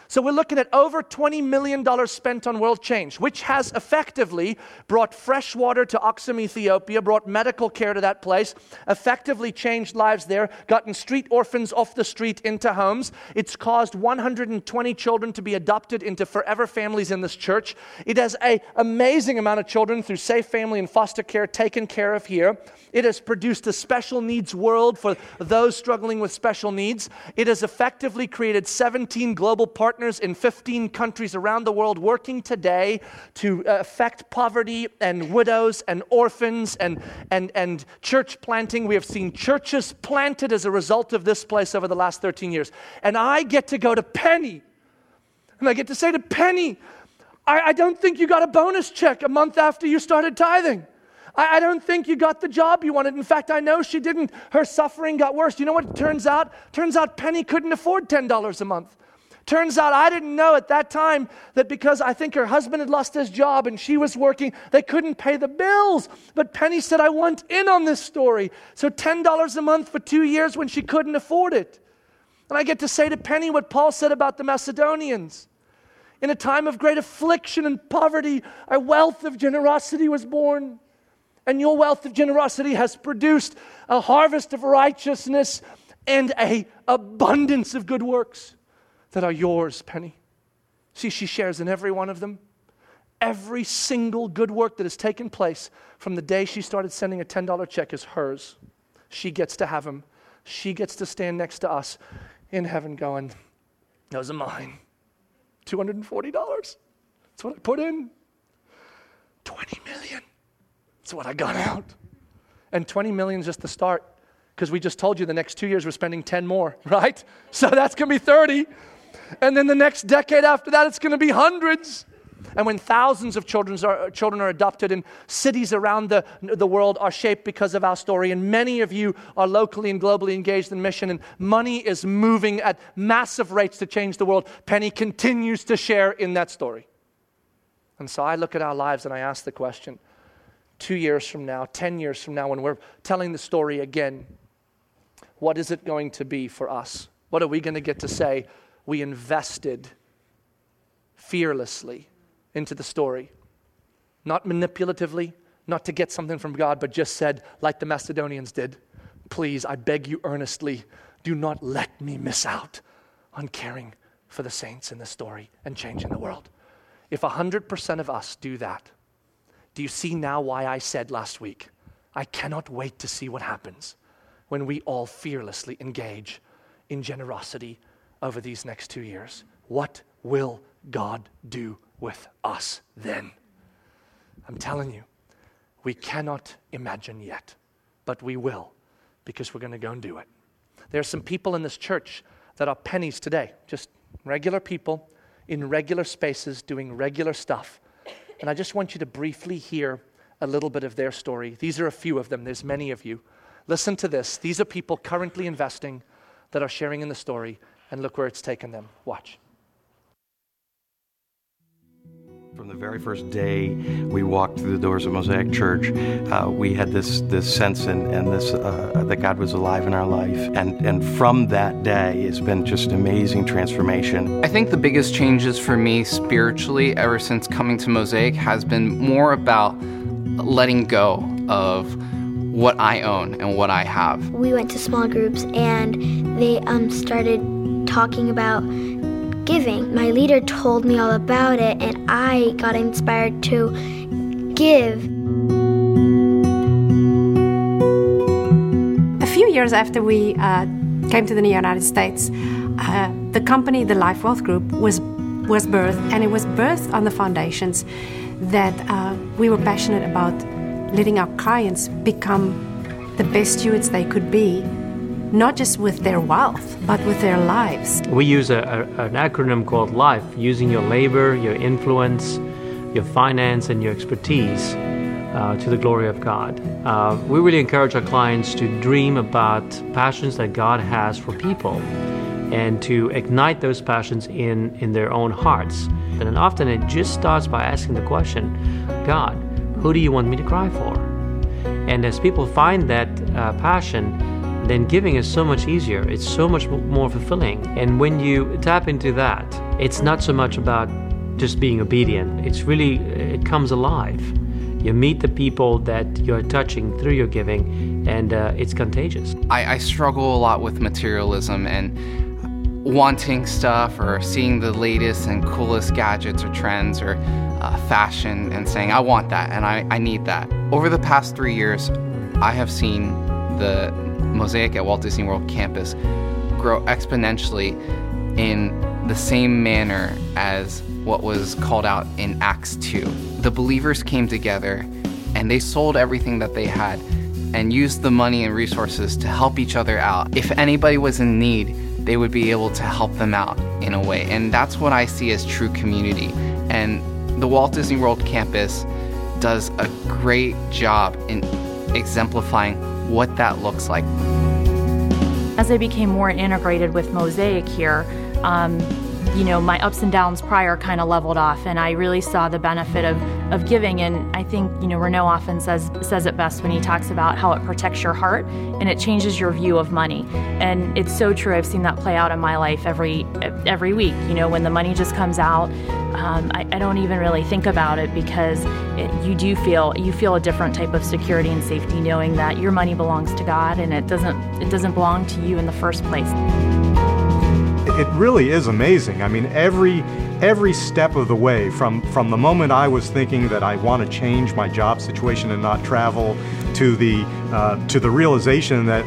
So we're looking at over $20 million spent on world change, which has effectively brought fresh water to Axum, Ethiopia, brought medical care to that place, effectively changed lives there, gotten street orphans off the street into homes. It's caused 120 children to be adopted into forever families in this church. It has an amazing amount of children through safe family and foster care taken care of here. It has produced a special needs world for those struggling with special needs. It has effectively created 17 global partners in 15 countries around the world working today to uh, affect poverty and widows and orphans and, and, and church planting. We have seen churches planted as a result of this place over the last 13 years. And I get to go to Penny. And I get to say to Penny, I, I don't think you got a bonus check a month after you started tithing. I, don't think you got the job you wanted. In fact, I know she didn't. Her suffering got worse. You know what turns out? Turns out Penny couldn't afford $10 a month. Turns out I didn't know at that time that because I think her husband had lost his job and she was working, they couldn't pay the bills. But Penny said, I want in on this story. So $10 a month for two years when she couldn't afford it. And I get to say to Penny what Paul said about the Macedonians. In a time of great affliction and poverty, a wealth of generosity was born and your wealth of generosity has produced a harvest of righteousness and a abundance of good works that are yours penny. See she shares in every one of them. Every single good work that has taken place from the day she started sending a $10 check is hers. She gets to have them she gets to stand next to us in heaven going those are mine. $240 that's what i put in. 20 million. That's what I got out. And 20 million is just the start because we just told you the next two years we're spending 10 more, right? So that's going to be 30. And then the next decade after that, it's going to be hundreds. And when thousands of children are, children are adopted and cities around the, the world are shaped because of our story, and many of you are locally and globally engaged in mission, and money is moving at massive rates to change the world, Penny continues to share in that story. And so I look at our lives and I ask the question two years from now, 10 years from now, when we're telling the story again, what is it going to be for us? What are we going to get to say? We invested fearlessly into the story, not manipulatively, not to get something from God, but just said, like the Macedonians did, please, I beg you earnestly, do not let me miss out on caring for the saints in the story and changing the world. If 100% of us do that, do you see now why I said last week, I cannot wait to see what happens when we all fearlessly engage in generosity over these next two years? What will God do with us then? I'm telling you, we cannot imagine yet, but we will because we're going to go and do it. There are some people in this church that are pennies today, just regular people in regular spaces doing regular stuff and I just want you to briefly hear a little bit of their story. These are a few of them, there's many of you. Listen to this. These are people currently investing that are sharing in the story, and look where it's taken them. Watch. From the very first day we walked through the doors of Mosaic Church, uh, we had this this sense and, and this uh, that God was alive in our life, and and from that day, it's been just amazing transformation. I think the biggest changes for me spiritually ever since coming to Mosaic has been more about letting go of what I own and what I have. We went to small groups, and they um, started talking about giving. My leader told me all about it, and I got inspired to give. A few years after we uh, came to the United States, uh, the company, the Life Wealth Group, was was birthed, and it was birthed on the foundations that uh, we were passionate about letting our clients become the best stewards they could be, not just with their wealth, but with their lives. We use a, a, an acronym called LIFE, using your labor, your influence, your finance, and your expertise uh, to the glory of God. Uh, we really encourage our clients to dream about passions that God has for people and to ignite those passions in, in their own hearts. And often it just starts by asking the question God, who do you want me to cry for? And as people find that uh, passion, then giving is so much easier. It's so much more fulfilling. And when you tap into that, it's not so much about just being obedient, it's really, it comes alive. You meet the people that you're touching through your giving, and uh, it's contagious. I, I struggle a lot with materialism and wanting stuff or seeing the latest and coolest gadgets or trends or uh, fashion and saying, I want that and I, I need that. Over the past three years, I have seen the Mosaic at Walt Disney World campus grow exponentially in the same manner as what was called out in Acts 2. The believers came together and they sold everything that they had and used the money and resources to help each other out. If anybody was in need, they would be able to help them out in a way. And that's what I see as true community. And the Walt Disney World campus does a great job in exemplifying what that looks like. As I became more integrated with Mosaic here, um, you know, my ups and downs prior kind of leveled off, and I really saw the benefit of, of giving. And I think, you know, Renault often says says it best when he talks about how it protects your heart and it changes your view of money. And it's so true. I've seen that play out in my life every every week. You know, when the money just comes out, um, I, I, don't even really think about it because it, you do feel you feel a different type of security and safety knowing that your money belongs to God and it doesn't it doesn't belong to you in the first place it really is amazing. I mean, every every step of the way, from from the moment I was thinking that I want to change my job situation and not travel, to the uh, to the realization that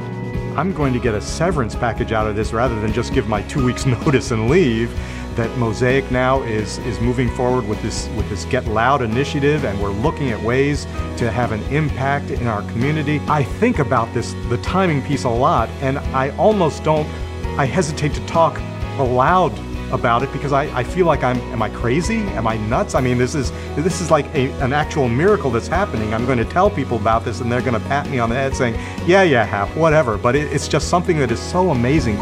I'm going to get a severance package out of this rather than just give my two weeks notice and leave. That Mosaic now is is moving forward with this with this Get Loud initiative, and we're looking at ways to have an impact in our community. I think about this the timing piece a lot, and I almost don't. I hesitate to talk aloud about it because I, I feel like I'm am I crazy? Am I nuts? I mean this is this is like a, an actual miracle that's happening. I'm going to tell people about this and they're going to pat me on the head saying, yeah, yeah, Hap, whatever. But it, it's just something that is so amazing.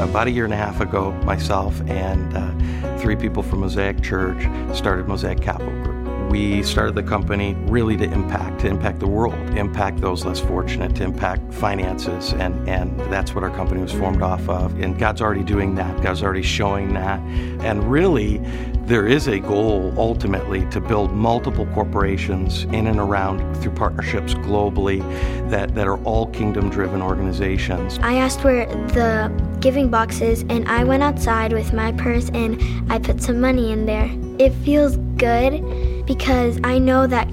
About a year and a half ago, myself and uh, three people from Mosaic Church started Mosaic Capital we started the company really to impact, to impact the world, impact those less fortunate, to impact finances, and, and that's what our company was formed off of. And God's already doing that, God's already showing that. And really, there is a goal ultimately to build multiple corporations in and around through partnerships globally that, that are all kingdom driven organizations. I asked where the giving box is, and I went outside with my purse and I put some money in there. It feels good because I know that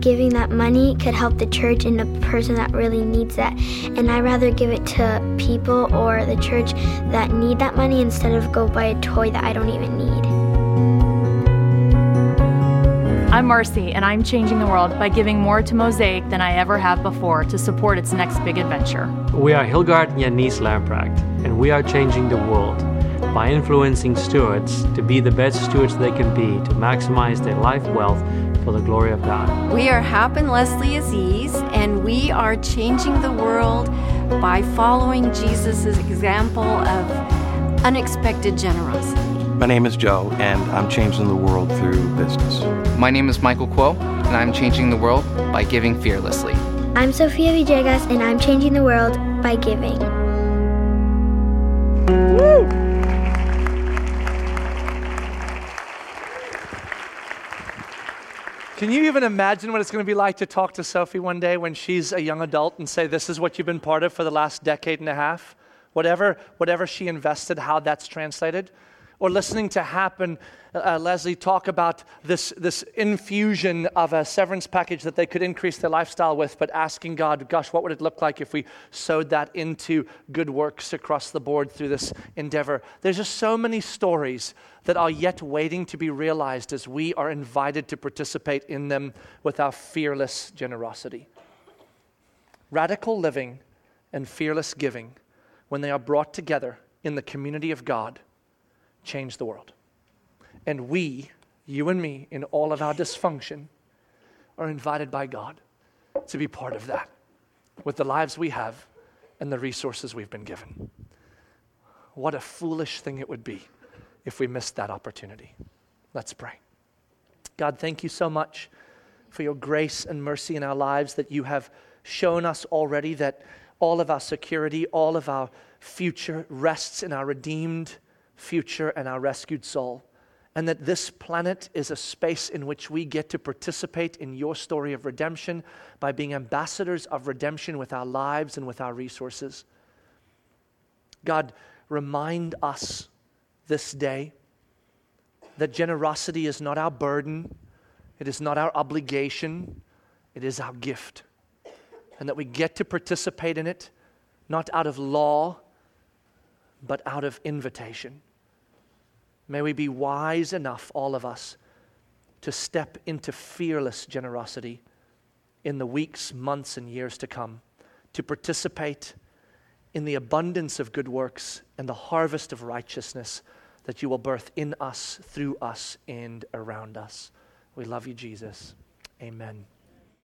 giving that money could help the church and the person that really needs that. And I'd rather give it to people or the church that need that money instead of go buy a toy that I don't even need. I'm Marcy, and I'm changing the world by giving more to Mosaic than I ever have before to support its next big adventure. We are Hilgard and Janice Lamprecht, and we are changing the world by influencing stewards to be the best stewards they can be to maximize their life wealth for the glory of God. We are Hap and Leslie Aziz, and we are changing the world by following Jesus' example of unexpected generosity. My name is Joe, and I'm changing the world through business. My name is Michael Quo, and I'm changing the world by giving fearlessly. I'm Sofia Villegas, and I'm changing the world by giving. Woo! Can you even imagine what it's going to be like to talk to Sophie one day when she's a young adult and say, This is what you've been part of for the last decade and a half? Whatever, whatever she invested, how that's translated. Or listening to Hap and uh, Leslie talk about this, this infusion of a severance package that they could increase their lifestyle with, but asking God, gosh, what would it look like if we sowed that into good works across the board through this endeavor? There's just so many stories that are yet waiting to be realized as we are invited to participate in them with our fearless generosity. Radical living and fearless giving, when they are brought together in the community of God, change the world. And we, you and me, in all of our dysfunction, are invited by God to be part of that with the lives we have and the resources we've been given. What a foolish thing it would be if we missed that opportunity. Let's pray. God, thank you so much for your grace and mercy in our lives that you have shown us already that all of our security, all of our future rests in our redeemed future and our rescued soul. And that this planet is a space in which we get to participate in your story of redemption by being ambassadors of redemption with our lives and with our resources. God, remind us this day that generosity is not our burden, it is not our obligation, it is our gift. And that we get to participate in it not out of law, but out of invitation. May we be wise enough, all of us, to step into fearless generosity in the weeks, months, and years to come, to participate in the abundance of good works and the harvest of righteousness that you will birth in us, through us, and around us. We love you, Jesus. Amen.